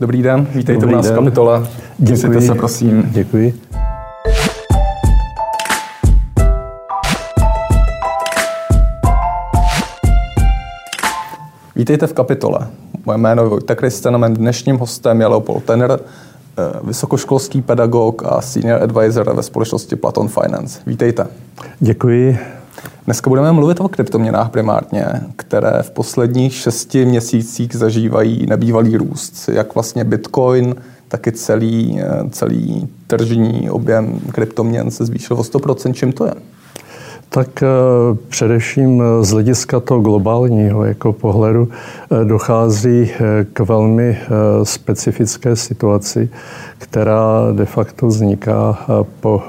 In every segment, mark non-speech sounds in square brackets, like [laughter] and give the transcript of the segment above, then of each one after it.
Dobrý den, vítejte Dobrý u nás den. v kapitole. Děkuji. se, prosím. Děkuji. Vítejte v kapitole. Moje jméno je Vojta Kristen a mým dnešním hostem je Leopold Tenner, eh, vysokoškolský pedagog a senior advisor ve společnosti Platon Finance. Vítejte. Děkuji. Dneska budeme mluvit o kryptoměnách primárně, které v posledních šesti měsících zažívají nebývalý růst. Jak vlastně Bitcoin, tak i celý, eh, celý tržní objem kryptoměn se zvýšil o 100%. Čím to je? Tak eh, především z hlediska toho globálního jako pohledu eh, dochází k velmi specifické situaci, která de facto vzniká po,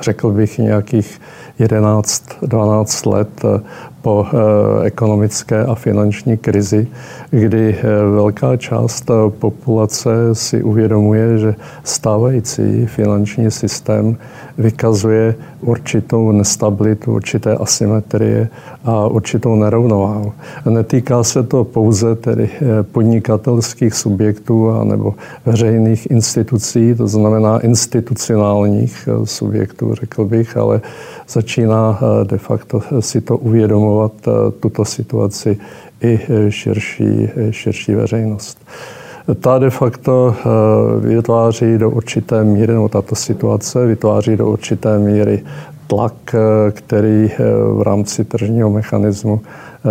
řekl bych, nějakých 11-12 let eh, po eh, ekonomické a finanční krizi, kdy eh, velká část populace si uvědomuje, že stávající finanční systém vykazuje určitou nestabilitu, určité asymetrie a určitou nerovnováhu. Netýká se to pouze tedy podnikatelských subjektů nebo veřejných institucí, to znamená institucionálních subjektů, řekl bych, ale začíná eh, de facto si to uvědomovat, eh, tuto situaci i eh, širší, širší veřejnost. Ta de facto vytváří do určité míry, nebo tato situace vytváří do určité míry tlak, který v rámci tržního mechanismu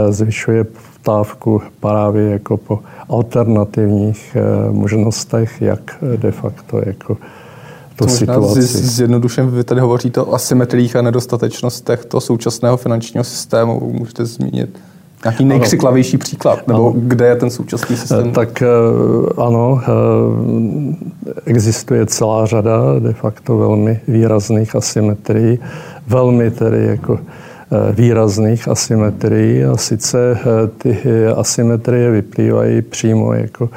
zvyšuje poptávku právě jako po alternativních možnostech, jak de facto jako tu to situaci. Zjednodušen, vy tady hovoříte o asymetriích a nedostatečnostech toho současného finančního systému. Můžete zmínit nějaký nejkřiklavější příklad, nebo ano. kde je ten současný eh, systém? Tak eh, ano, eh, existuje celá řada de facto velmi výrazných asymetrií, velmi tedy jako výrazných asymetrií a sice ty asymetrie vyplývají přímo jako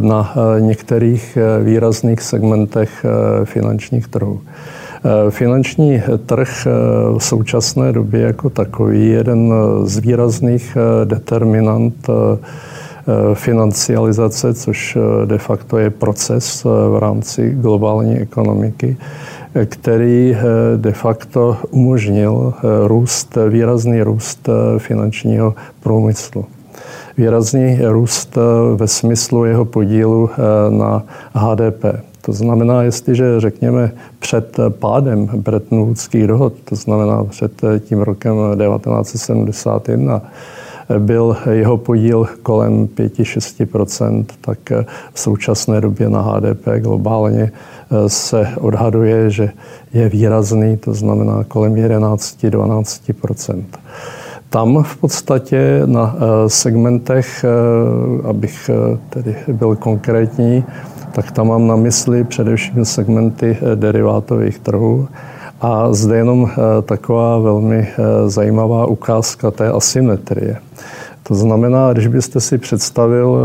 na některých výrazných segmentech finančních trhů. Finanční trh v současné době jako takový je jeden z výrazných determinant financializace, což de facto je proces v rámci globální ekonomiky, který de facto umožnil růst, výrazný růst finančního průmyslu výrazný růst eh, ve smyslu jeho podílu eh, na HDP. To znamená, jestliže řekněme před pádem Bretton dohod, to znamená před tím rokem 1971, byl jeho podíl kolem 5-6% tak v současné době na HDP globálně eh, se odhaduje, že je výrazný, to znamená kolem 11-12% tam v podstatě na eh, segmentech, eh, abych eh, tedy byl konkrétní, tak tam mám na mysli především segmenty derivátových trhů. A zde jenom taková velmi zajímavá ukázka té asymetrie. To znamená, když byste si představil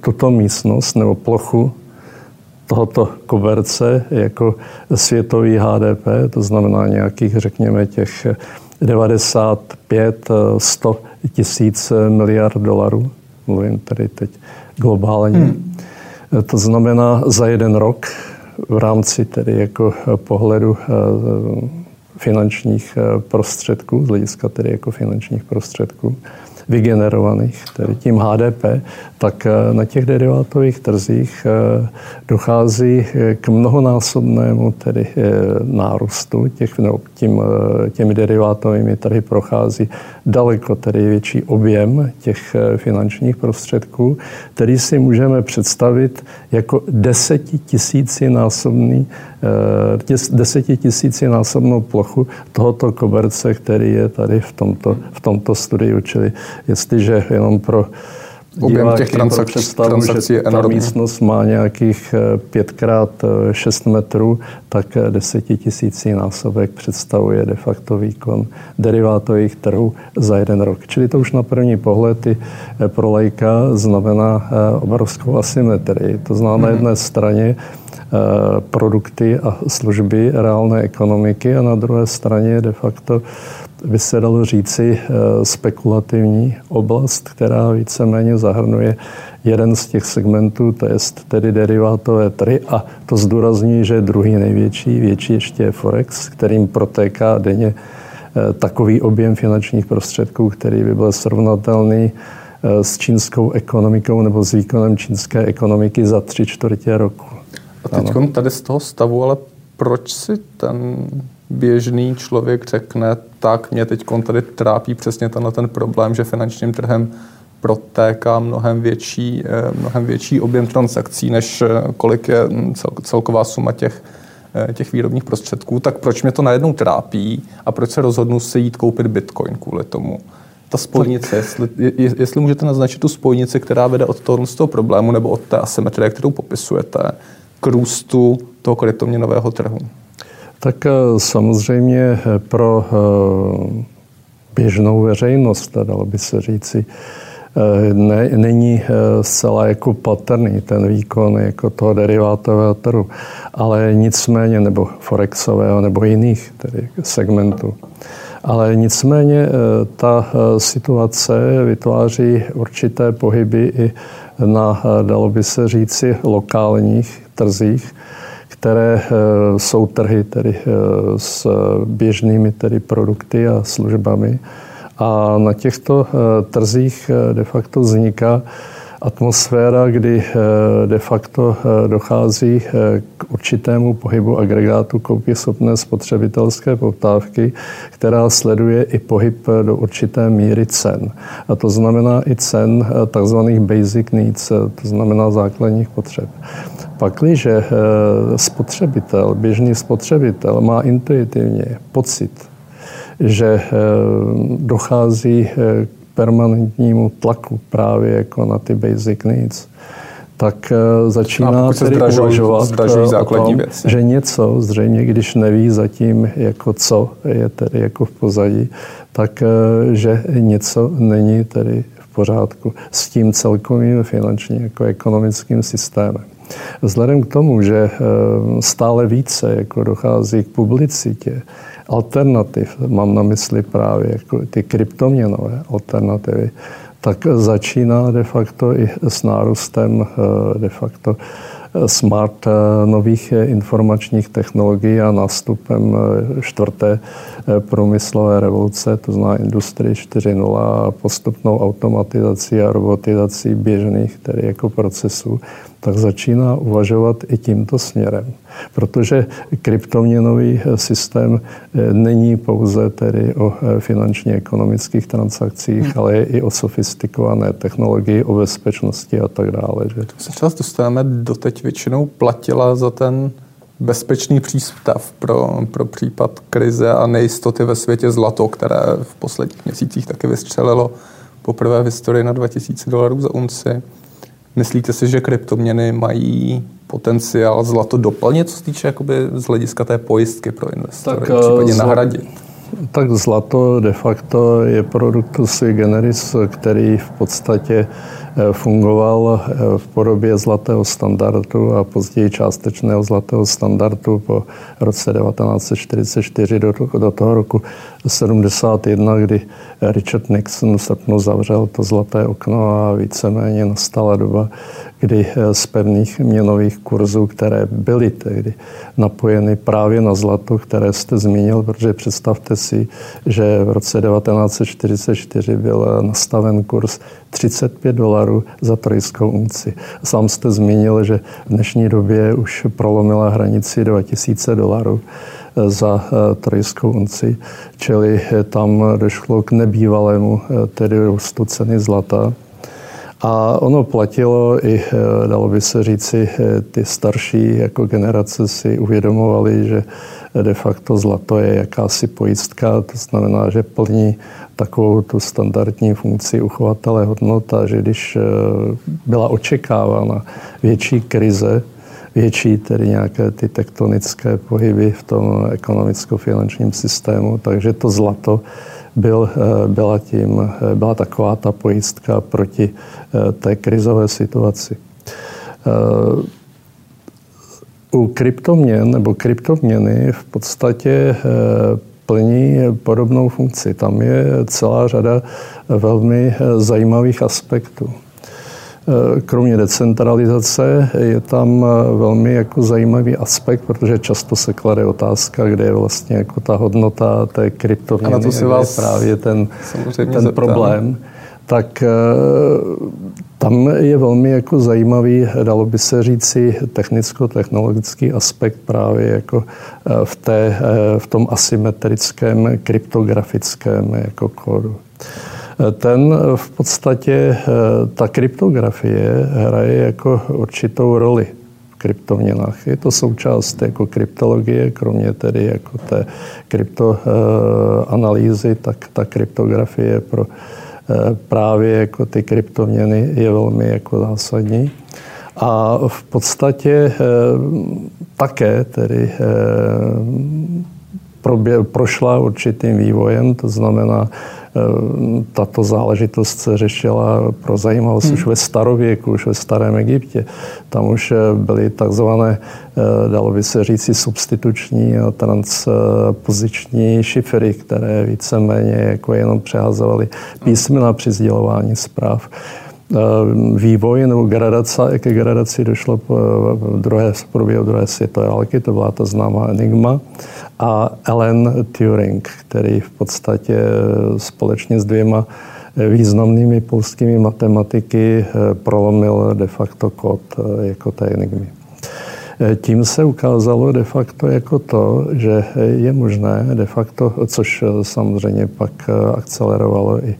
tuto místnost nebo plochu tohoto koberce jako světový HDP, to znamená nějakých, řekněme, těch 95, 100 tisíc miliard dolarů. Mluvím tady teď globálně. Hmm. To znamená za jeden rok v rámci tedy jako pohledu eh, finančních eh, prostředků, z hlediska tedy jako finančních prostředků, vygenerovaných, tedy tím HDP, tak eh, na těch derivátových trzích eh, dochází eh, k mnohonásobnému tedy nárůstu těch, no, tím, těmi derivátovými trhy prochází daleko tedy větší objem těch finančních prostředků, který si můžeme představit jako desetitisícinásobný desetitisícinásobnou plochu tohoto koberce, který je tady v tomto, v tomto studiu. Čili jestliže jenom pro objem těch transakcí, představu, transakcí je enormní. Ta místnost má nějakých 5x6 eh, metrů, tak eh, desetitisící násobek představuje de facto výkon derivátových trhů za jeden rok. Čili to už na první pohled i pro lajka znamená obrovskou asymetrii. To znamená na mhm. jedné straně produkty a služby reálné ekonomiky a na druhé straně de facto by se dalo říci spekulativní oblast, která víceméně zahrnuje jeden z těch segmentů, to je tedy derivátové trhy a to zdůrazní, že druhý největší, větší ještě je Forex, kterým protéká denně eh, takový objem finančních prostředků, který by byl srovnatelný eh, s čínskou ekonomikou nebo s výkonem čínské ekonomiky za tři čtvrtě roku. A teď tady z toho stavu, ale proč si ten běžný člověk řekne, tak mě teď tady trápí přesně tenhle ten problém, že finančním trhem protéká mnohem větší, eh, mnohem větší objem transakcí, než eh, kolik je hm, celková suma těch, eh, těch výrobních prostředků, tak proč mě to najednou trápí a proč se rozhodnu si jít koupit bitcoin kvůli tomu? Ta spojnice, jestli, jestli můžete naznačit tu spojnici, která vede od toho, z toho problému nebo od té asymetrie, kterou popisujete, k růstu toho kryptoměnového trhu? Tak samozřejmě pro běžnou veřejnost, dalo by se říci, Eh, ne, není eh, zcela jako patrný ten výkon jako toho derivátového trhu, ale nicméně, nebo forexového, nebo jiných tedy segmentů. Ale nicméně eh, ta situace vytváří určité pohyby i na, dalo by se říci, lokálních trzích, které jsou trhy tedy s běžnými tedy produkty a službami a na těchto eh, trzích eh, de facto vzniká atmosféra, kdy eh, de facto dochází k určitému pohybu agregátu schopné spotřebitelské poptávky, která sleduje i pohyb do určité míry cen. A to znamená i cen takzvaných basic needs, to znamená základních potřeb. Pakliže spotřebitel, běžný spotřebitel má intuitivně pocit, že eh, dochází eh, k permanentnímu tlaku právě jako na ty basic needs, tak eh, začíná no, tedy zdražují, uvažovat zdražují základní tom, věci. že něco, zřejmě když neví zatím, jako co je tedy jako v pozadí, tak že něco není tedy v pořádku s tím celkovým finančním jako ekonomickým systémem. Vzhledem k tomu, že stále více jako dochází k publicitě, alternativ, mám na mysli právě jako ty kryptoměnové alternativy, tak začíná de facto i s nárůstem eh, de facto eh, smart eh, nových informačních technologií a nástupem čtvrté průmyslové revoluce, to znamená Industrie 4.0 a postupnou automatizací a robotizací běžných tedy jako procesů, tak začíná uvažovat i tímto směrem. Protože kryptoměnový systém eh, není pouze tedy o eh, finančně ekonomických transakcích, hmm. ale je i o sofistikované technologii, o bezpečnosti a tak dále. Že? To se čas dostaneme, doteď většinou platila za ten bezpečný přístav pro, pro případ krize a nejistoty ve světě zlato, které v posledních měsících taky vystřelilo poprvé v historii na 2000 dolarů za unci. Myslíte si, že kryptoměny mají potenciál zlato doplnit, co se týče jakoby z hlediska té pojistky pro investory, tak, případně zla... nahradit? Tak zlato de facto je produkt sui generis, který v podstatě Eh, fungoval eh, v podobě zlatého standardu a později částečného zlatého standardu po roce 1944 do, do toho roku 71, kdy Richard Nixon v srpnu zavřel to zlaté okno a víceméně nastala doba, kdy eh, z pevných měnových kurzů, které byly tehdy napojeny právě na zlato, které jste zmínil, protože představte si, že v roce 1944 byl nastaven kurz 35 dolarů za trojskou unci. Sám jste zmínil, že v dnešní době už prolomila hranici 2000 dolarů eh, za eh, trojskou unci, čili eh, tam došlo k nebývalému tedy růstu ceny zlata. A ono platilo i, dalo by se říci, ty starší jako generace si uvědomovali, že de facto zlato je jakási pojistka, to znamená, že plní takovou tu standardní funkci uchovatele hodnot a že když eh, byla očekávána větší krize, větší tedy nějaké ty tektonické pohyby v tom ekonomicko-finančním systému, takže to zlato byl, eh, byla, tím, eh, byla taková ta pojistka proti té krizové situaci. U kryptoměn nebo kryptoměny v podstatě plní podobnou funkci. Tam je celá řada velmi zajímavých aspektů. Kromě decentralizace je tam velmi jako zajímavý aspekt, protože často se klade otázka, kde je vlastně jako ta hodnota té kryptoměny, to si vás je právě ten, ten problém. Tak eh, tam je velmi jako zajímavý, dalo by se říci, technicko-technologický aspekt právě jako eh, v, té, eh, v tom asymetrickém kryptografickém jako kódu. Ten v podstatě, eh, ta kryptografie hraje jako určitou roli v kryptoměnách. Je to součást jako kryptologie, kromě tedy jako té kryptoanalýzy, tak ta kryptografie pro eh, právě jako ty kryptoměny je velmi jako zásadní. A v podstatě eh, také tedy prošla určitým vývojem, to znamená, Eh, tato záležitost se řešila pro zajímavost hmm. už ve starověku, už ve starém Egyptě. Tam už eh, byly takzvané, eh, dalo by se říci, substituční a transpoziční šifry, které víceméně jako jenom přehazovaly písmena při sdělování zpráv vývoj nebo gradace, ke gradaci došlo v druhé, v průběhu druhé světové války, to byla ta známá Enigma a Alan Turing, který v podstatě společně s dvěma významnými polskými matematiky eh, prolomil de facto kód eh, jako té enigmy. Eh, tím se ukázalo de facto jako to, že je možné de facto, což samozřejmě pak akcelerovalo i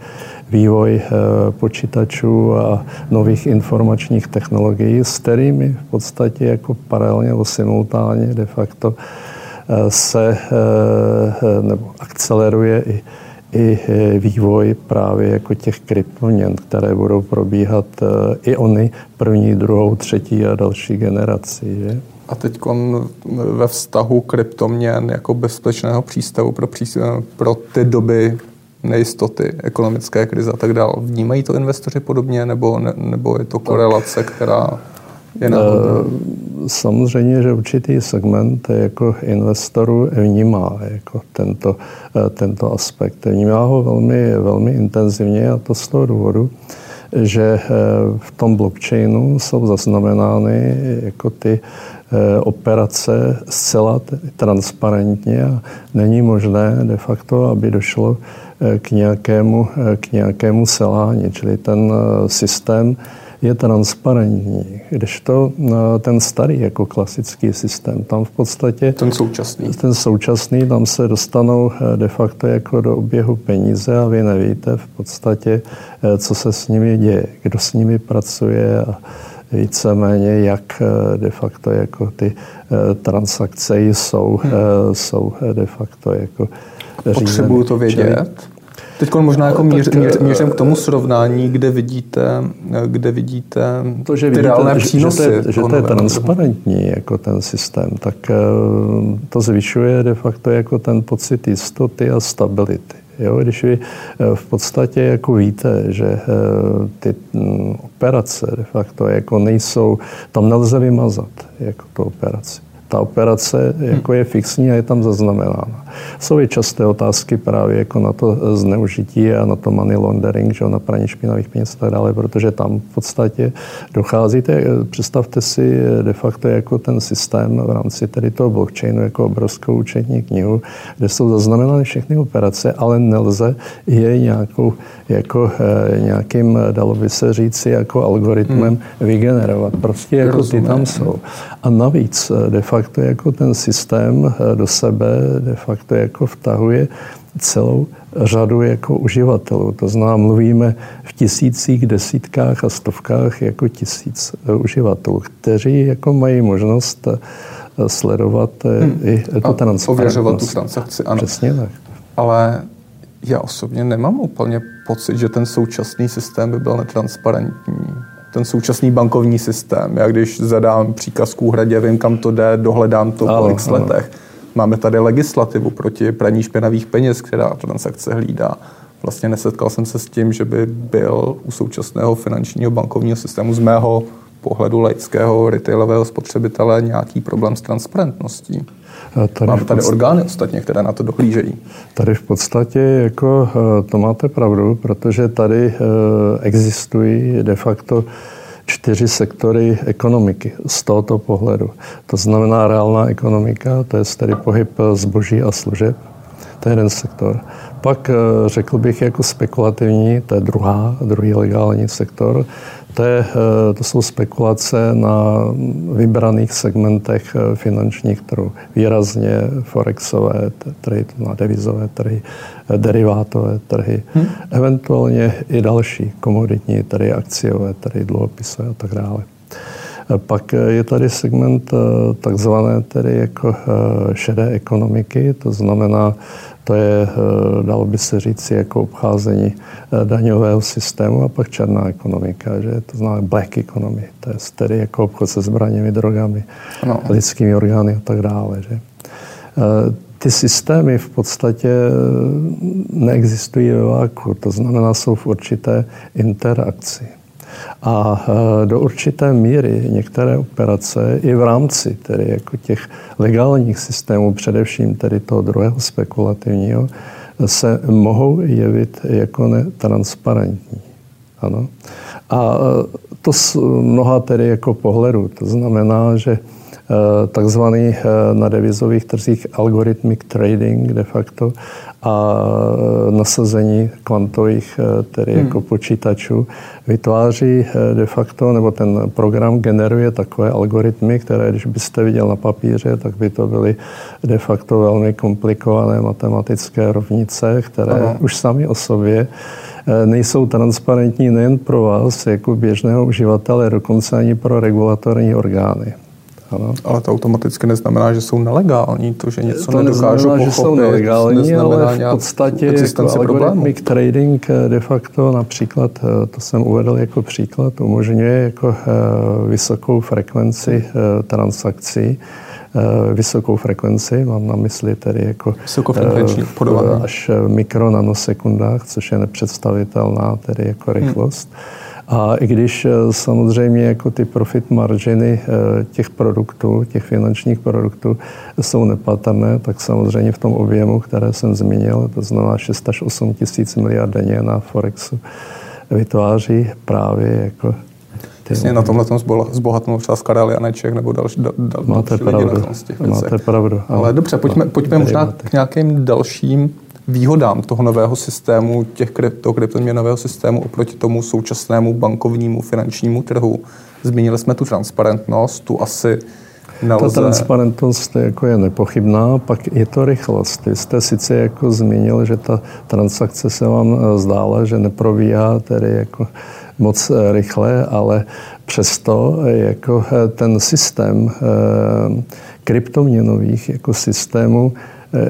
vývoj počítačů a nových informačních technologií, s kterými v podstatě jako paralelně nebo simultánně de facto se eh, nebo akceleruje i, i eh, vývoj právě jako těch kryptoměn, které budou probíhat eh, i oni první, druhou, třetí a další generaci. Že? A teď ve vztahu kryptoměn jako bezpečného přístavu pro, pro ty doby nejistoty, ekonomické krize a tak dále. Vnímají to investoři podobně, nebo, ne, nebo je to korelace, která je náhodná? samozřejmě, že určitý segment jako investorů vnímá jako tento, eh, tento aspekt. Vnímá ho velmi, velmi intenzivně a to z toho důvodu, že eh, v tom blockchainu jsou zaznamenány jako ty eh, operace zcela transparentně a není možné de facto, aby došlo k nějakému, k nějakému selhání. Čili ten systém je transparentní. Když to eh, ten starý jako klasický systém, tam v podstatě... Ten současný. Ten současný, tam se dostanou eh, de facto jako do oběhu peníze a vy nevíte v podstatě, eh, co se s nimi děje, kdo s nimi pracuje a víceméně, jak de facto jako ty transakce jsou, hmm. jsou de facto jako Potřebuju to vědět? Teď možná jako míř, míř, eh, mířím k tomu srovnání, kde vidíte, kde vidíte to, že ty vidíte, reálné přínosy. Že, to, že to je transparentní jako ten systém, tak eh, to zvyšuje de facto jako ten pocit jistoty a stability. Jo, když vy eh, v podstatě jako víte, že ty mm, operace de facto jako nejsou, tam nelze vymazat jako tu operaci ta operace jako je fixní a je tam zaznamenána. Jsou i časté otázky právě jako na to zneužití a na to money laundering, že na praní špinavých peněz a tak dále, protože tam v podstatě docházíte, představte si de facto jako ten systém v rámci tedy toho blockchainu jako obrovskou účetní knihu, kde jsou zaznamenány všechny operace, ale nelze je nějakou, jako eh, nějakým, dalo by se říci, jako algoritmem hmm. vygenerovat. Prostě jako Rozumím. ty tam jsou. A navíc eh, de facto jako ten systém eh, do sebe de facto jako vtahuje celou řadu jako uživatelů. To znamená, mluvíme v tisících, desítkách a stovkách jako tisíc eh, uživatelů, kteří jako mají možnost sledovat hmm. i tu transparentnost. Ověřovat tu transakci, ano. Přesně tak. Ale já osobně nemám úplně pocit, že ten současný systém by byl netransparentní ten současný bankovní systém. Já když zadám příkaz k úhradě, vím, kam to jde, dohledám to po x letech. Máme tady legislativu proti praní špinavých peněz, která transakce hlídá. Vlastně nesetkal jsem se s tím, že by byl u současného finančního bankovního systému z mého pohledu laického retailového spotřebitele nějaký problém s transparentností? Tady Máme tady orgány ostatně, které na to dohlížejí. Tady v podstatě jako to máte pravdu, protože tady existují de facto čtyři sektory ekonomiky z tohoto pohledu. To znamená reálná ekonomika, to je tedy pohyb zboží a služeb, to je jeden sektor. Pak eh, řekl bych jako spekulativní, to je druhá, druhý legální sektor, to, je, eh, to jsou spekulace na vybraných segmentech eh, finančních trhů. Výrazně forexové trhy, na devizové trhy, derivátové trhy, hmm. eventuálně i další komoditní trhy, akciové trhy, dluhopisové a tak dále. Pak je tady segment takzvané tedy jako šedé ekonomiky, to znamená to je, eh, dalo by se říct, jako obcházení eh, daňového systému a pak černá ekonomika, že to znamená black economy, to je tedy jako obchod se zbraněmi, drogami, no. lidskými orgány a tak dále. Že? Eh, ty systémy v podstatě neexistují ve váku, to znamená, jsou v určité interakci. A e, do určité míry některé operace i v rámci tedy jako těch legálních systémů, především tedy toho druhého spekulativního, se mohou jevit jako netransparentní. Ano. A e, to z mnoha tedy jako pohledu. To znamená, že takzvaný na devizových trzích algorithmic trading de facto a nasazení kvantových eh, tedy hmm. jako počítačů vytváří eh, de facto, nebo ten program generuje takové algoritmy, které, když byste viděl na papíře, tak by to byly de facto velmi komplikované matematické rovnice, které Aha. už sami o sobě eh, nejsou transparentní nejen pro vás jako běžného uživatele, dokonce ani pro regulatorní orgány. Ano. Ale to automaticky neznamená, že jsou nelegální. To, že něco to nedokážu neznamená, pochopit, že jsou nelegální, ale v podstatě jako algorithmic trading eh, de facto například, eh, to jsem uvedl jako příklad, umožňuje jako eh, vysokou frekvenci transakcí, vysokou frekvenci, mám na mysli tedy jako až v mikronanosekundách, což je nepředstavitelná tedy jako rychlost. Hmm a i když eh, samozřejmě jako ty profit marginy eh, těch produktů, těch finančních produktů jsou nepatrné, tak samozřejmě v tom objemu, které jsem zmínil, to znamená 6 až 8 tisíc miliard denně na Forexu, vytváří právě jako Přesně na tomhle tom zbohatnul třeba Karel Janeček nebo další, dal, dal, Máte další pravdu. lidi na tom z těch Máte pravdu. Ale, ale dobře, pojďme, pojďme možná k nějakým dalším výhodám toho nového systému, těch toho kryptoměnového systému oproti tomu současnému bankovnímu finančnímu trhu. Zmínili jsme tu transparentnost, tu asi Nelze. Ta transparentnost jako je nepochybná, pak je to rychlost. Vy jste sice jako zmínil, že ta transakce se vám eh, zdála, že neprobíhá tedy jako moc eh, rychle, ale přesto eh, jako ten systém kryptoměnových jako systémů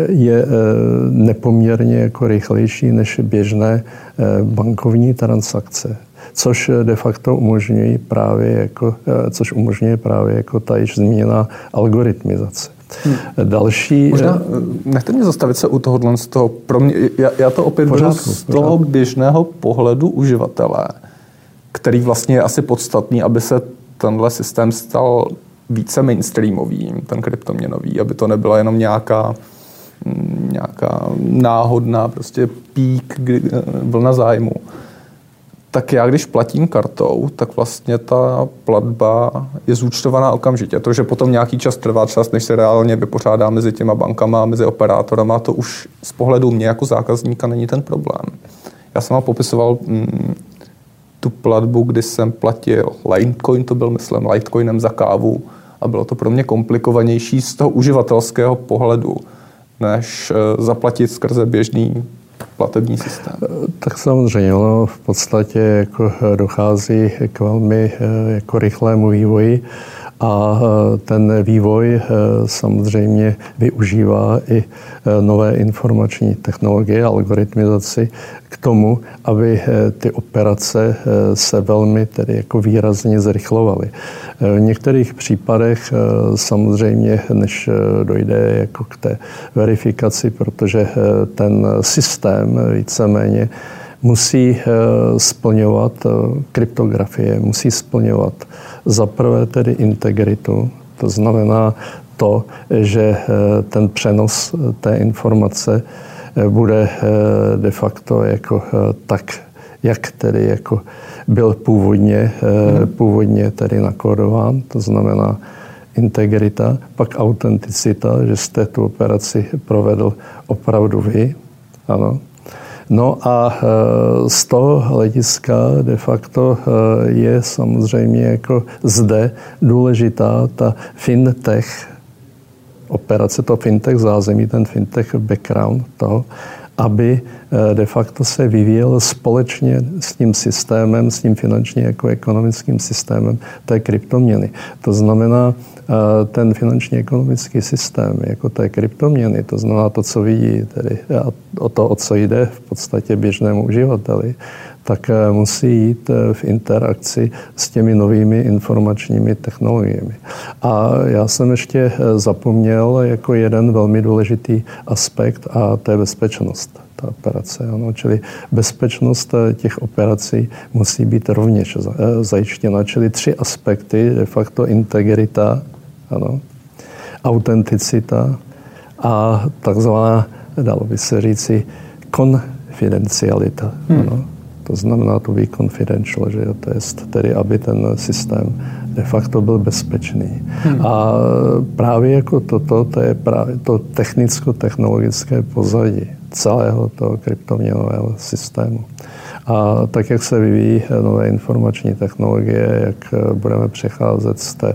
je eh, nepoměrně jako rychlejší než běžné eh, bankovní transakce což de facto umožňují právě jako, eh, což umožňuje právě jako ta již zmíněná algoritmizace. Hmm. Další... Možná nechte mě zastavit se u tohohle z toho. Pro mě, já, já to opět budu z toho běžného pohledu uživatele, který vlastně je asi podstatný, aby se tenhle systém stal více mainstreamovým, ten kryptoměnový, aby to nebyla jenom nějaká nějaká náhodná prostě pík, kdy, eh, vlna zájmu, tak já, když platím kartou, tak vlastně ta platba je zúčtovaná okamžitě. To, že potom nějaký čas trvá čas, než se reálně vypořádá mezi těma bankama, mezi operátorama, to už z pohledu mě jako zákazníka není ten problém. Já jsem vám popisoval mm, tu platbu, kdy jsem platil Litecoin, to byl, myslím, Litecoinem za kávu a bylo to pro mě komplikovanější z toho uživatelského pohledu než eh, zaplatit skrze běžný platební systém. Tak samozřejmě, ono v podstatě jako eh, dochází k velmi eh, jako rychlému vývoji a ten vývoj samozřejmě využívá i nové informační technologie, algoritmizaci k tomu, aby ty operace se velmi tedy jako výrazně zrychlovaly. V některých případech eh, samozřejmě, než eh, dojde jako k té verifikaci, protože eh, ten systém víceméně musí splňovat kryptografie, musí splňovat za prvé tedy integritu, to znamená to, že ten přenos té informace bude de facto jako tak, jak tedy jako byl původně, hmm. původně tedy nakódován, to znamená integrita, pak autenticita, že jste tu operaci provedl opravdu vy, ano. No a e, z toho hlediska de facto e, je samozřejmě jako zde důležitá ta fintech operace, to fintech zázemí, ten fintech background toho, aby eh, de facto se vyvíjel společně s tím systémem, s tím finančně jako ekonomickým systémem té kryptoměny. To znamená, eh, ten finanční ekonomický systém jako té kryptoměny, to znamená to, co vidí, tedy o to, o co jde v podstatě běžnému uživateli, tak eh, musí jít v interakci s těmi novými informačními technologiemi. A já jsem ještě zapomněl jako jeden velmi důležitý aspekt a to je bezpečnost ta operace. Ano. Čili bezpečnost eh, těch operací musí být rovněž eh, zajištěna. Čili tři aspekty, de facto integrita, ano, autenticita a takzvaná, dalo by se říci, konfidencialita. Hmm. Ano. To znamená to be confidential, že jo? to je tedy, aby ten systém de facto byl bezpečný. Hmm. A právě jako toto, to je právě to technicko-technologické pozadí celého toho kryptoměnového systému. A tak, jak se vyvíjí nové informační technologie, jak budeme přecházet z té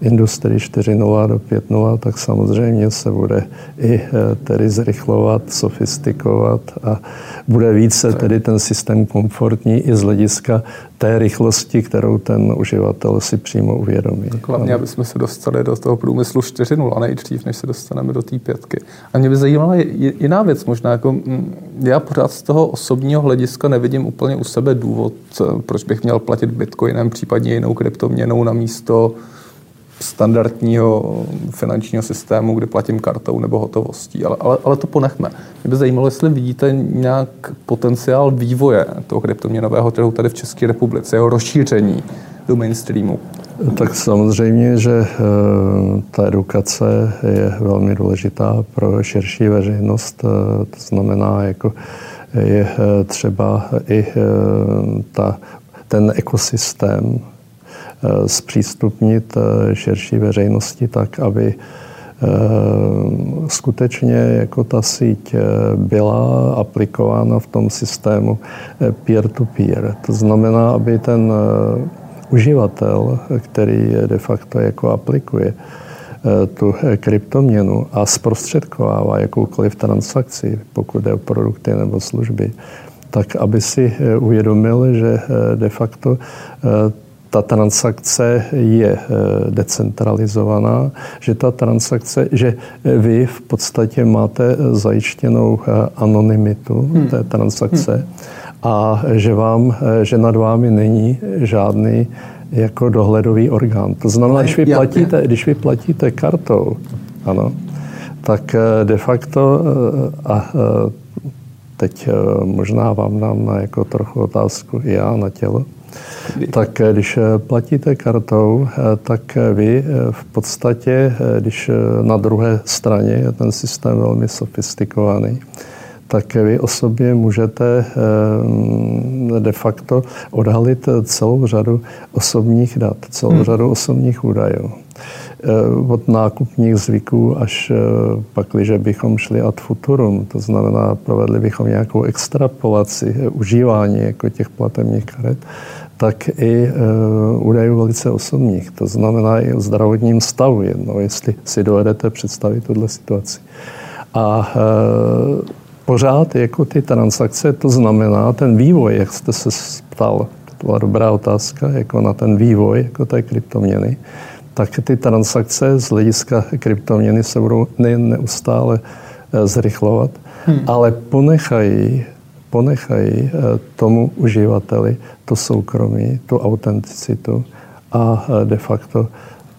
Industrii 4.0 do 5.0, tak samozřejmě se bude i eh, tedy zrychlovat, sofistikovat a bude více tedy ten systém komfortní i z hlediska té rychlosti, kterou ten uživatel si přímo uvědomí. Tak hlavně, aby jsme se dostali do toho průmyslu 4.0 nejdřív, než se dostaneme do té pětky. A mě by zajímala jiná věc možná. Jako, mm, já pořád z toho osobního hlediska nevidím úplně u sebe důvod, eh, proč bych měl platit bitcoinem, případně jinou kryptoměnou na místo standardního finančního systému, kdy platím kartou nebo hotovostí. Ale, ale, ale to ponechme. Mě by zajímalo, jestli vidíte nějak potenciál vývoje toho kryptoměnového trhu tady v České republice, jeho rozšíření do mainstreamu. Tak samozřejmě, že eh, ta edukace je velmi důležitá pro širší veřejnost. Eh, to znamená, jako je eh, třeba i ta, ten ekosystém zpřístupnit eh, širší veřejnosti tak, aby eh, skutečně jako ta síť byla aplikována v tom systému peer-to-peer. To znamená, aby ten uživatel, který de facto jako aplikuje tu kryptoměnu a zprostředkovává jakoukoliv transakci, pokud jde o produkty nebo služby, tak aby si uvědomil, že de facto ta transakce je eh, decentralizovaná, že ta transakce, že vy v podstatě máte zajištěnou eh, anonymitu hmm. té transakce hmm. a že, vám, eh, že nad vámi není žádný jako dohledový orgán. To znamená, když vy platíte, když vy platíte kartou, ano, tak de facto a teď možná vám dám jako trochu otázku i já na tělo, tak eh, když eh, platíte kartou, eh, tak vy v podstatě, když na druhé straně je ten systém velmi sofistikovaný, tak vy o sobě můžete de facto odhalit celou řadu osobních dat, celou hmm. řadu osobních údajů. Od nákupních zvyků až pak, když bychom šli ad futurum, to znamená, provedli bychom nějakou extrapolaci užívání jako těch platebních karet, tak i údajů velice osobních. To znamená i o zdravotním stavu jedno, jestli si dovedete představit tuhle situaci. A pořád jako ty transakce, to znamená ten vývoj, jak jste se ptal, to byla dobrá otázka, jako na ten vývoj jako té kryptoměny, tak ty transakce z hlediska kryptoměny se budou nejen neustále e, zrychlovat, hmm. ale ponechají ponechají eh, tomu uživateli to soukromí, tu autenticitu a eh, de facto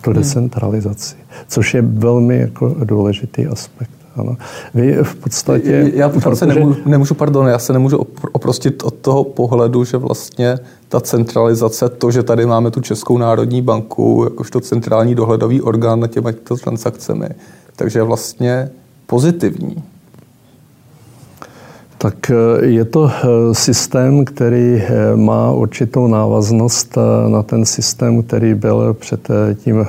tu hmm. decentralizaci, což je velmi jako důležitý aspekt. Ano. Vy v podstatě... Já protože... se nemůžu, nemůžu, pardon, já se nemůžu oprostit od toho pohledu, že vlastně ta centralizace, to, že tady máme tu Českou národní banku, jakožto centrální dohledový orgán na těmito transakcemi, takže je vlastně pozitivní. Tak eh, je to eh, systém, který eh, má určitou návaznost na ten systém, který byl před tím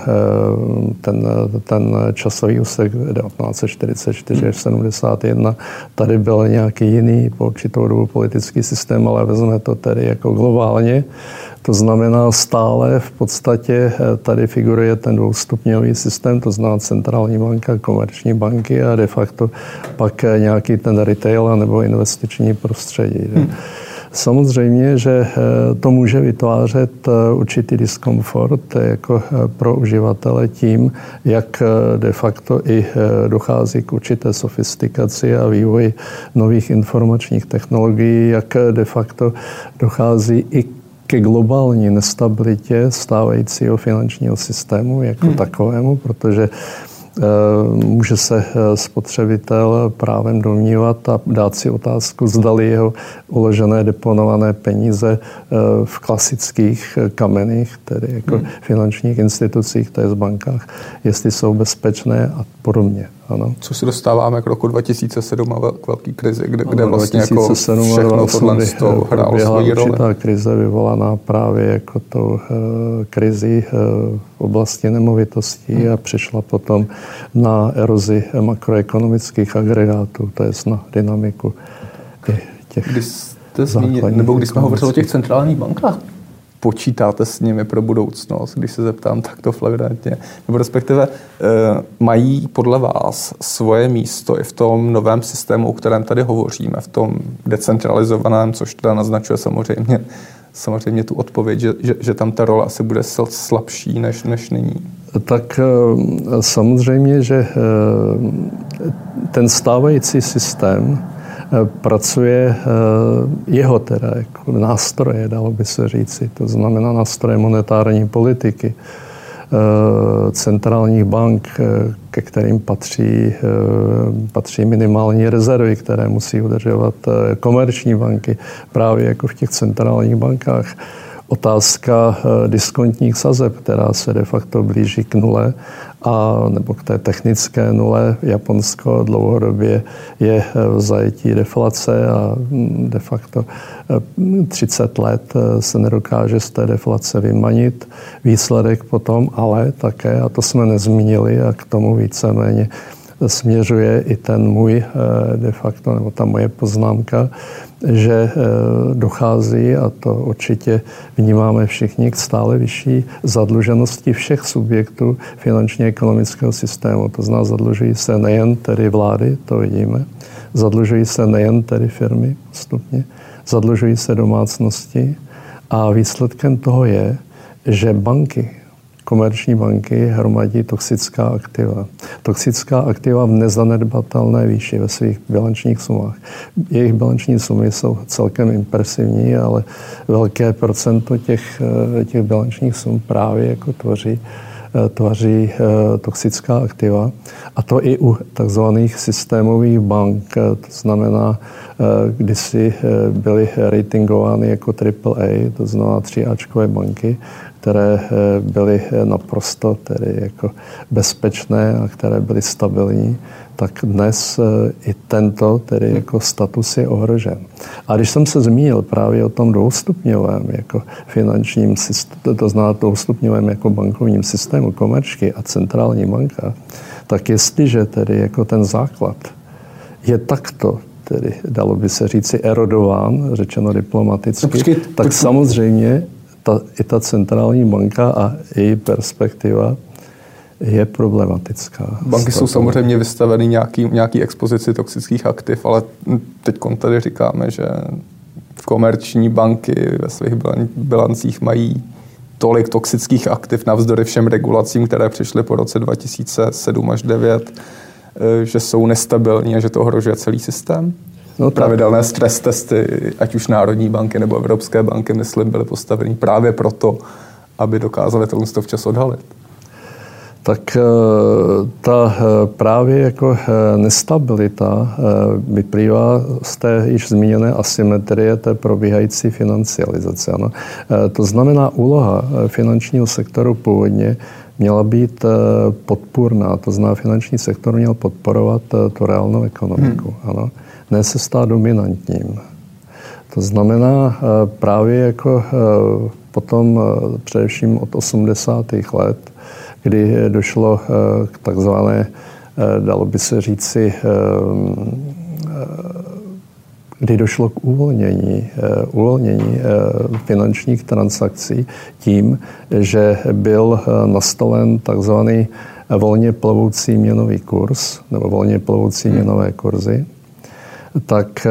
ten, ten časový úsek 1944 až 71. Tady byl nějaký jiný po určitou dobu politický systém, ale vezme to tedy jako globálně. To znamená, stále v podstatě eh, tady figuruje ten dvoustupňový systém, to znamená centrální banka, komerční banky a de facto pak eh, nějaký ten retail nebo investiční prostředí. Hmm. Samozřejmě, že eh, to může vytvářet určitý diskomfort jako pro uživatele tím, jak de facto i dochází k určité sofistikaci a vývoji nových informačních technologií, jak de facto dochází i ke globální nestabilitě stávajícího finančního systému jako hmm. takovému, protože eh, může se eh, spotřebitel právem domnívat a dát si otázku, zdali jeho uložené deponované peníze eh, v klasických kamenech, tedy jako hmm. finančních institucích, to je z bankách, jestli jsou bezpečné a podobně. Ano. Co se dostáváme k roku 2007 a k velký krizi, kde, kde vlastně jako všechno tohle z toho hrálo svoji roli. krize vyvolaná právě jako tou uh, krizi uh, v oblasti nemovitostí hmm. a přišla potom na erozi makroekonomických agregátů, to je na dynamiku těch Když jste zmínil, nebo když jsme hovořili o těch centrálních bankách, počítáte s nimi pro budoucnost, když se zeptám takto flagrantně? Nebo respektive eh, mají podle vás svoje místo i v tom novém systému, o kterém tady hovoříme, v tom decentralizovaném, což teda naznačuje samozřejmě, samozřejmě tu odpověď, že, že, že tam ta role asi bude slabší než, než nyní? Tak eh, samozřejmě, že eh, ten stávající systém pracuje eh, jeho teda jako nástroje, dalo by se říci. To znamená nástroje monetární politiky, eh, centrálních bank, eh, ke kterým patří, patří minimální rezervy, které musí udržovat komerční banky, právě jako v těch centrálních bankách. Otázka diskontních sazeb, která se de facto blíží k nule a nebo k té technické nule. Japonsko dlouhodobě je v zajetí deflace a mm, de facto 30 eh, let eh, se nedokáže z té deflace vymanit. Výsledek potom ale také, a to jsme nezmínili a k tomu víceméně směřuje i ten můj eh, de facto, nebo ta moje poznámka, že eh, dochází, a to určitě vnímáme všichni, k stále vyšší zadluženosti všech subjektů finančně ekonomického systému. To znamená, zadlužují se nejen tedy vlády, to vidíme, zadlužují se nejen tedy firmy postupně, zadlužují se domácnosti. A výsledkem toho je, že banky, komerční banky hromadí toxická aktiva. Toxická aktiva v nezanedbatelné výši ve svých bilančních sumách. Jejich bilanční sumy jsou celkem impresivní, ale velké procento těch, eh, těch bilančních sum právě jako tvoří eh, tvoří eh, toxická aktiva. A to i u takzvaných systémových bank. To znamená, kdysi byly ratingovány jako AAA, to znamená 3Ačkové banky, které eh, byly eh, naprosto tedy jako bezpečné a které byly stabilní, tak dnes eh, i tento tedy jako status je ohrožen. A když jsem se zmínil právě o tom dvoustupňovém jako finančním systému, to znamená dvoustupňovém jako bankovním systému komerčky a centrální banka, tak jestliže tedy jako ten základ je takto tedy dalo by se říci erodován, řečeno diplomaticky, no, počkej, tak počkej. samozřejmě ta, i ta centrální banka a její perspektiva je problematická. Banky jsou samozřejmě vystaveny nějaký, nějaký expozici toxických aktiv, ale teď tady říkáme, že komerční banky ve svých bilancích mají tolik toxických aktiv navzdory všem regulacím, které přišly po roce 2007 až 2009, eh, že jsou nestabilní a že to ohrožuje celý systém? No, pravidelné stres testy, ať už Národní banky nebo Evropské banky, myslím, byly postaveny právě proto, aby dokázali tohle to včas odhalit. tak ta právě jako nestabilita vyplývá z té již zmíněné asymetrie té probíhající financializace. Ano. To znamená, úloha finančního sektoru původně měla být podpůrná, to znamená, finanční sektor měl podporovat tu reálnou ekonomiku. Hmm. Ano. Ne se stát dominantním. To znamená právě jako potom především od 80. let kdy došlo eh, k takzvané, eh, dalo by se říci, eh, kdy došlo k uvolnění, uvolnění finančních transakcí tím, že byl nastolen takzvaný volně plovoucí měnový kurz nebo volně plovoucí hmm. měnové kurzy tak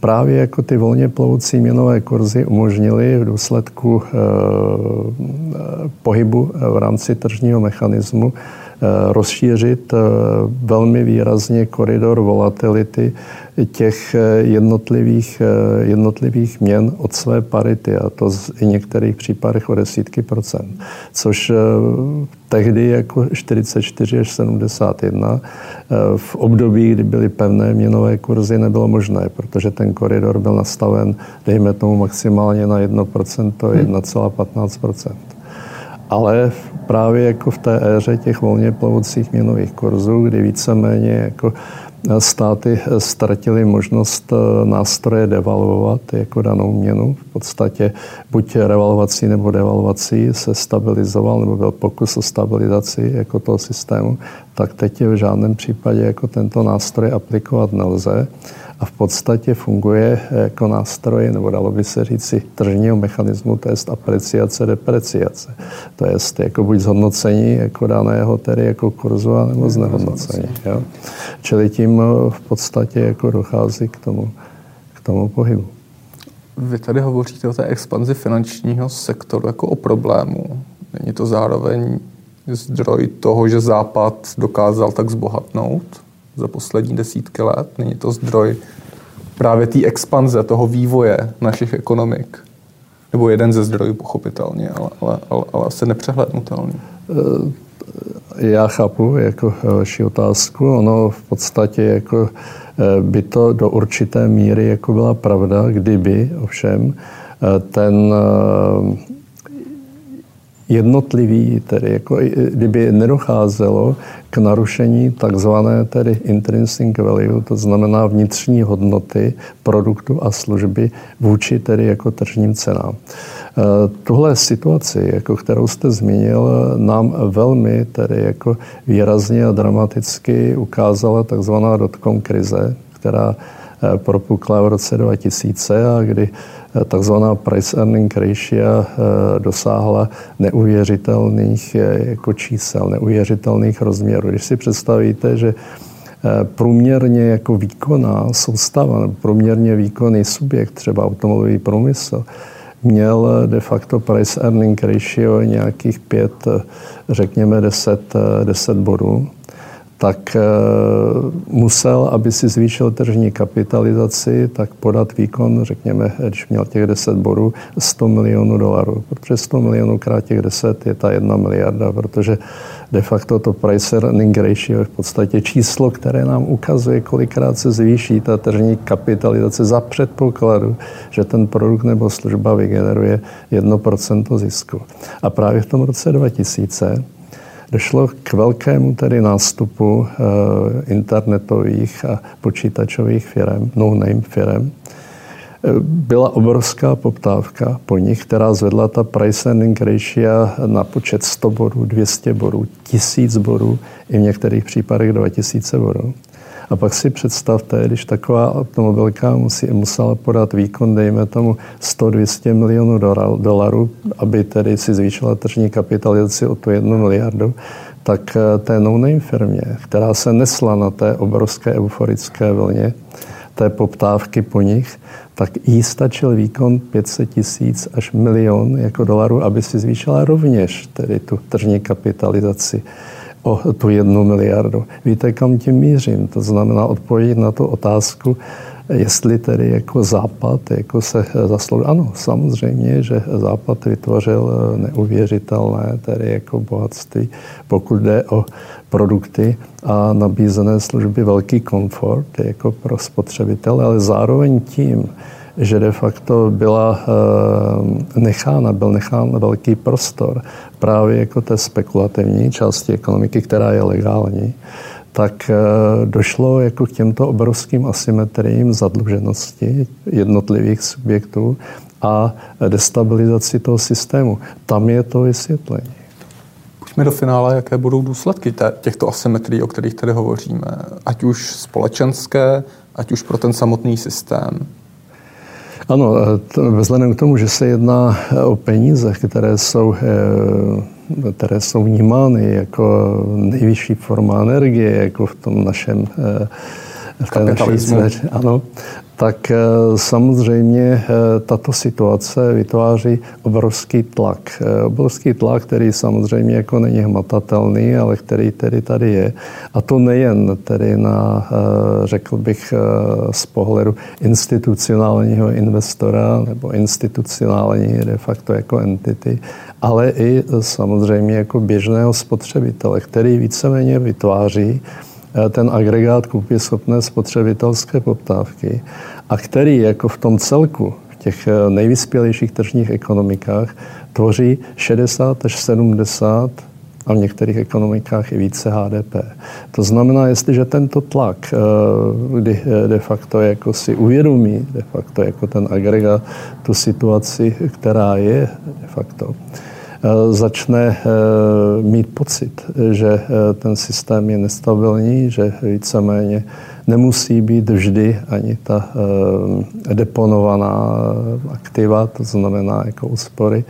právě jako ty volně plovoucí měnové kurzy umožnily v důsledku pohybu v rámci tržního mechanismu Eh, rozšířit eh, velmi výrazně koridor volatility těch eh, jednotlivých, jednotlivých měn od své parity, a to i v některých případech o desítky procent. Což tehdy jako 44 až 71 v období, kdy byly pevné měnové kurzy, nebylo možné, protože ten koridor byl nastaven, dejme tomu maximálně na 1%, 1,15% ale právě jako v té éře těch volně plovoucích měnových kurzů, kdy víceméně jako státy ztratily možnost eh, nástroje devalvovat jako danou měnu. V podstatě buď revalvací nebo devalvací se stabilizoval, nebo byl pokus o stabilizaci jako toho systému, tak teď v žádném případě jako tento nástroj aplikovat nelze a v podstatě funguje jako nástroj, nebo dalo by se říci, tržního mechanismu, to je apreciace, depreciace. To je jako buď zhodnocení jako daného tedy jako kurzu, nebo znehodnocení. Jo? Čili tím eh, v podstatě jako dochází k tomu, k tomu pohybu. Vy tady hovoříte o té expanzi finančního sektoru jako o problému. Není to zároveň zdroj toho, že Západ dokázal tak zbohatnout? Za poslední desítky let. Není to zdroj právě té expanze, toho vývoje našich ekonomik. Nebo jeden ze zdrojů, pochopitelně, ale, ale, ale, ale asi nepřehlednutelný. Eh, já chápu jako vaši otázku. Ono v podstatě jako eh, by to do určité míry jako byla pravda, kdyby ovšem eh, ten jednotlivý, tedy jako kdyby nedocházelo k narušení takzvané tedy intrinsic value, to znamená vnitřní hodnoty produktu a služby vůči tedy jako tržním cenám. E, tuhle situaci, jako kterou jste zmínil, nám velmi tedy jako výrazně a dramaticky ukázala takzvaná dotcom krize, která propukla v roce 2000 a kdy takzvaná price earning ratio eh, dosáhla neuvěřitelných eh, jako čísel, neuvěřitelných rozměrů. Když si představíte, že eh, průměrně jako výkonná soustava, průměrně výkonný subjekt, třeba automobilový průmysl, měl de facto price earning ratio nějakých pět, řekněme 10, 10 bodů tak eh, musel, aby si zvýšil tržní kapitalizaci, tak podat výkon, řekněme, když měl těch 10 bodů, 100 milionů dolarů. Protože 100 milionů krát těch 10 je ta jedna miliarda, protože de facto to price earning ratio je v podstatě číslo, které nám ukazuje, kolikrát se zvýší ta tržní kapitalizace za předpokladu, že ten produkt nebo služba vygeneruje 1% zisku. A právě v tom roce 2000 Došlo k velkému tedy nástupu eh, internetových a počítačových firm, no-name firm. Eh, byla obrovská poptávka po nich, která zvedla ta price earning ratio na počet 100 bodů, 200 bodů, 1000 bodů, i v některých případech 2000 bodů. A pak si představte, když taková automobilka musí, musela podat výkon, dejme tomu 100-200 milionů dolarů, aby tedy si zvýšila tržní kapitalizaci o tu jednu miliardu, tak eh, té no-name firmě, která se nesla na té obrovské euforické vlně, té poptávky po nich, tak jí stačil výkon 500 tisíc až milion jako dolarů, aby si zvýšila rovněž tedy tu tržní kapitalizaci o tu jednu miliardu. Víte, kam tím mířím? To znamená odpovědět na tu otázku, jestli tedy jako Západ jako se zasloužil. Ano, samozřejmě, že Západ vytvořil neuvěřitelné tedy jako bohatství, pokud jde o produkty a nabízené služby velký komfort jako pro spotřebitele, ale zároveň tím, že de facto byla eh, nechána, byl nechán velký prostor právě jako té spekulativní části ekonomiky, která je legální, tak eh, došlo jako k těmto obrovským asymetriím zadluženosti jednotlivých subjektů a destabilizaci toho systému. Tam je to vysvětlení. Pojďme do finále, jaké budou důsledky těchto asymetrií, o kterých tady hovoříme. Ať už společenské, ať už pro ten samotný systém. Ano, vzhledem k tomu, že se jedná o peníze, které jsou, eh, které jsou vnímány jako nejvyšší forma energie, jako v tom našem eh, v té naší ano, tak eh, samozřejmě eh, tato situace vytváří obrovský tlak. Eh, obrovský tlak, který samozřejmě jako není hmatatelný, ale který tedy tady je. A to nejen tedy na, řekl bych, z pohledu institucionálního investora nebo institucionální de facto jako entity, ale i samozřejmě jako běžného spotřebitele, který víceméně vytváří ten agregát schopné spotřebitelské poptávky a který jako v tom celku, v těch eh, nejvyspělejších tržních ekonomikách, tvoří 60 až 70 a v některých ekonomikách i více HDP. To znamená, jestliže tento tlak, eh, kdy de facto jako si uvědomí de facto jako ten agregát tu situaci, která je de facto, Eh, začne eh, mít pocit, že eh, ten systém je nestabilní, že víceméně nemusí být vždy ani ta deponovaná aktiva, to znamená jako úspory,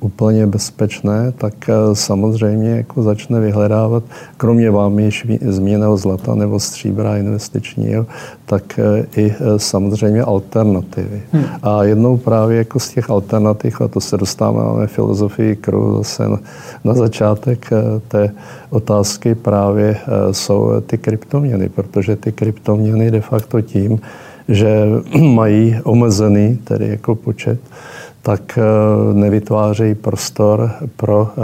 úplně bezpečné, tak eh, samozřejmě jako začne vyhledávat, kromě vám již změněného zlata nebo stříbra investičního, tak eh, i eh, samozřejmě alternativy. Hmm. A jednou právě jako z těch alternativ, a to se dostáváme filozofii kruhu zase na, na začátek té otázky, právě jsou ty kryptoměny, protože ty kryptoměny de facto tím, že [clears throat] mají omezený tedy jako počet tak eh, nevytvářejí prostor pro eh,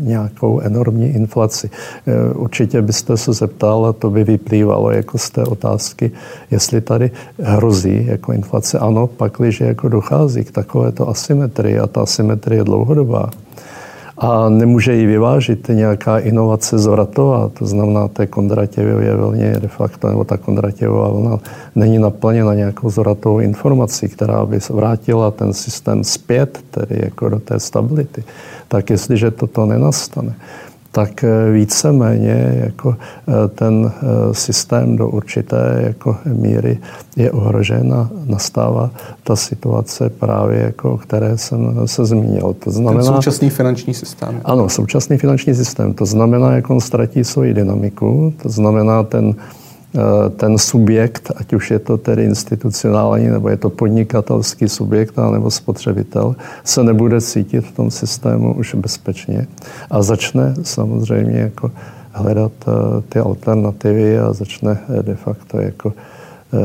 nějakou enormní inflaci. Eh, určitě byste se zeptal, a to by vyplývalo jako z té otázky, jestli tady hrozí jako inflace. Ano, pakliže jako dochází k takovéto asymetrii a ta asymetrie je dlouhodobá, a nemůže ji vyvážit nějaká inovace zvratová, to znamená té Kondratěvově vlně de facto, nebo ta Kondratěvová vlna není naplněna nějakou zvratovou informací, která by vrátila ten systém zpět, tedy jako do té stability. Tak jestliže toto nenastane, tak eh, víceméně jako eh, ten eh, systém do určité jako míry je ohrožen a nastává ta situace právě, jako, o které jsem se zmínil. To znamená, ten současný finanční systém. Ano, současný finanční systém. To znamená, jak on ztratí svoji dynamiku, to znamená ten ten subjekt, ať už je to tedy institucionální, nebo je to podnikatelský subjekt, nebo spotřebitel, se nebude cítit v tom systému už bezpečně a začne samozřejmě jako hledat eh, ty alternativy a začne eh, de facto jako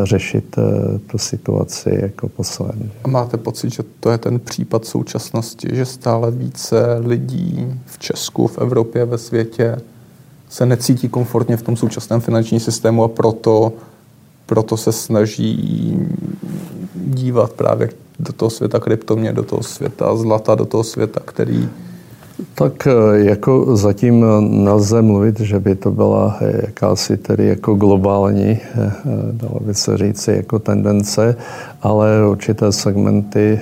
řešit tu situaci jako po svém. A máte pocit, že to je ten případ současnosti, že stále více lidí v Česku, v Evropě, ve světě se necítí komfortně v tom současném finančním systému a proto, proto se snaží dívat právě do toho světa kryptomě, do toho světa zlata, do toho světa, který tak eh, jako zatím nelze mluvit, že by to byla jakási tedy jako globální, dalo by se říci, jako tendence, ale určité segmenty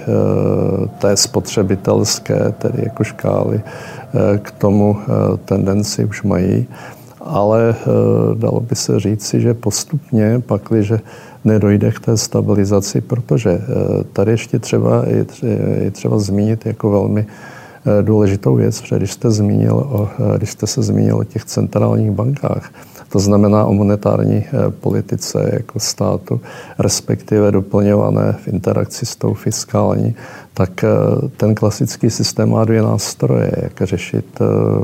té spotřebitelské, tedy jako škály, k tomu tendenci už mají. Ale dalo by se říci, že postupně, pakliže nedojde k té stabilizaci, protože tady ještě třeba je třeba zmínit jako velmi důležitou věc, protože když jste, zmínil o, eh, když jste se zmínil o těch centrálních bankách, to znamená o monetární eh, politice jako státu, respektive doplňované v interakci s tou fiskální, tak ten klasický systém má dvě nástroje, jak řešit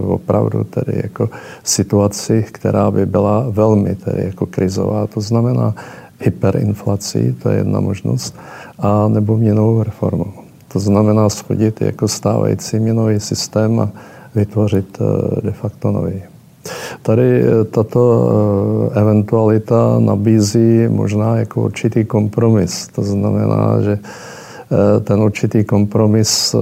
opravdu tedy jako situaci, která by byla velmi tedy jako krizová. To znamená hyperinflací, to je jedna možnost, a nebo měnovou reformou. To znamená schodit jako stávající měnový systém a vytvořit eh, de facto nový. Tady eh, tato eh, eventualita nabízí možná jako určitý kompromis. To znamená, že ten určitý kompromis,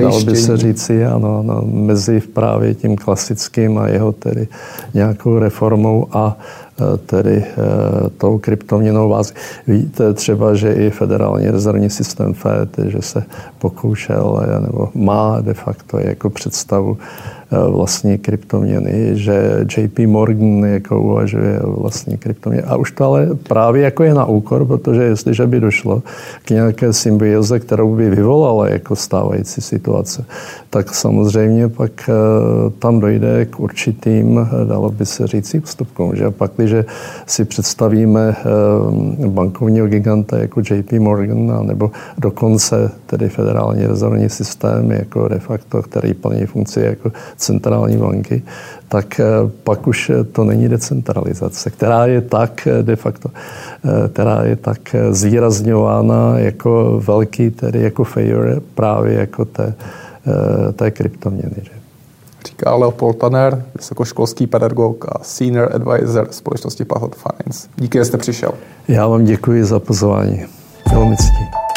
dal by se říci, ano, ano, mezi právě tím klasickým a jeho tedy nějakou reformou a Eh, tedy eh, tou kryptoměnou vás. Víte třeba, že i federální rezervní systém FED, že se pokoušel eh, nebo má de facto jako představu Eh, vlastní kryptoměny, že JP Morgan jako uvažuje vlastní kryptoměny. A už to ale právě jako je na úkor, protože jestliže by došlo k nějaké symbioze, kterou by vyvolala jako stávající situace, tak samozřejmě pak eh, tam dojde k určitým, eh, dalo by se říct, ústupkům. Že pak, když si představíme bankovního giganta jako JP Morgan, nebo dokonce tedy federální rezervní systém jako de facto, který plní funkci jako centrální banky, tak eh, pak už to není decentralizace, která je tak eh, de facto, eh, která je tak zvýrazňována jako velký, tedy jako favor právě jako té, té kryptoměny. Že? Říká Leopold Tanner, vysokoškolský pedagog a senior advisor společnosti Pathot Finance. Díky, že jste přišel. Já vám děkuji za pozvání. Velmi ctí.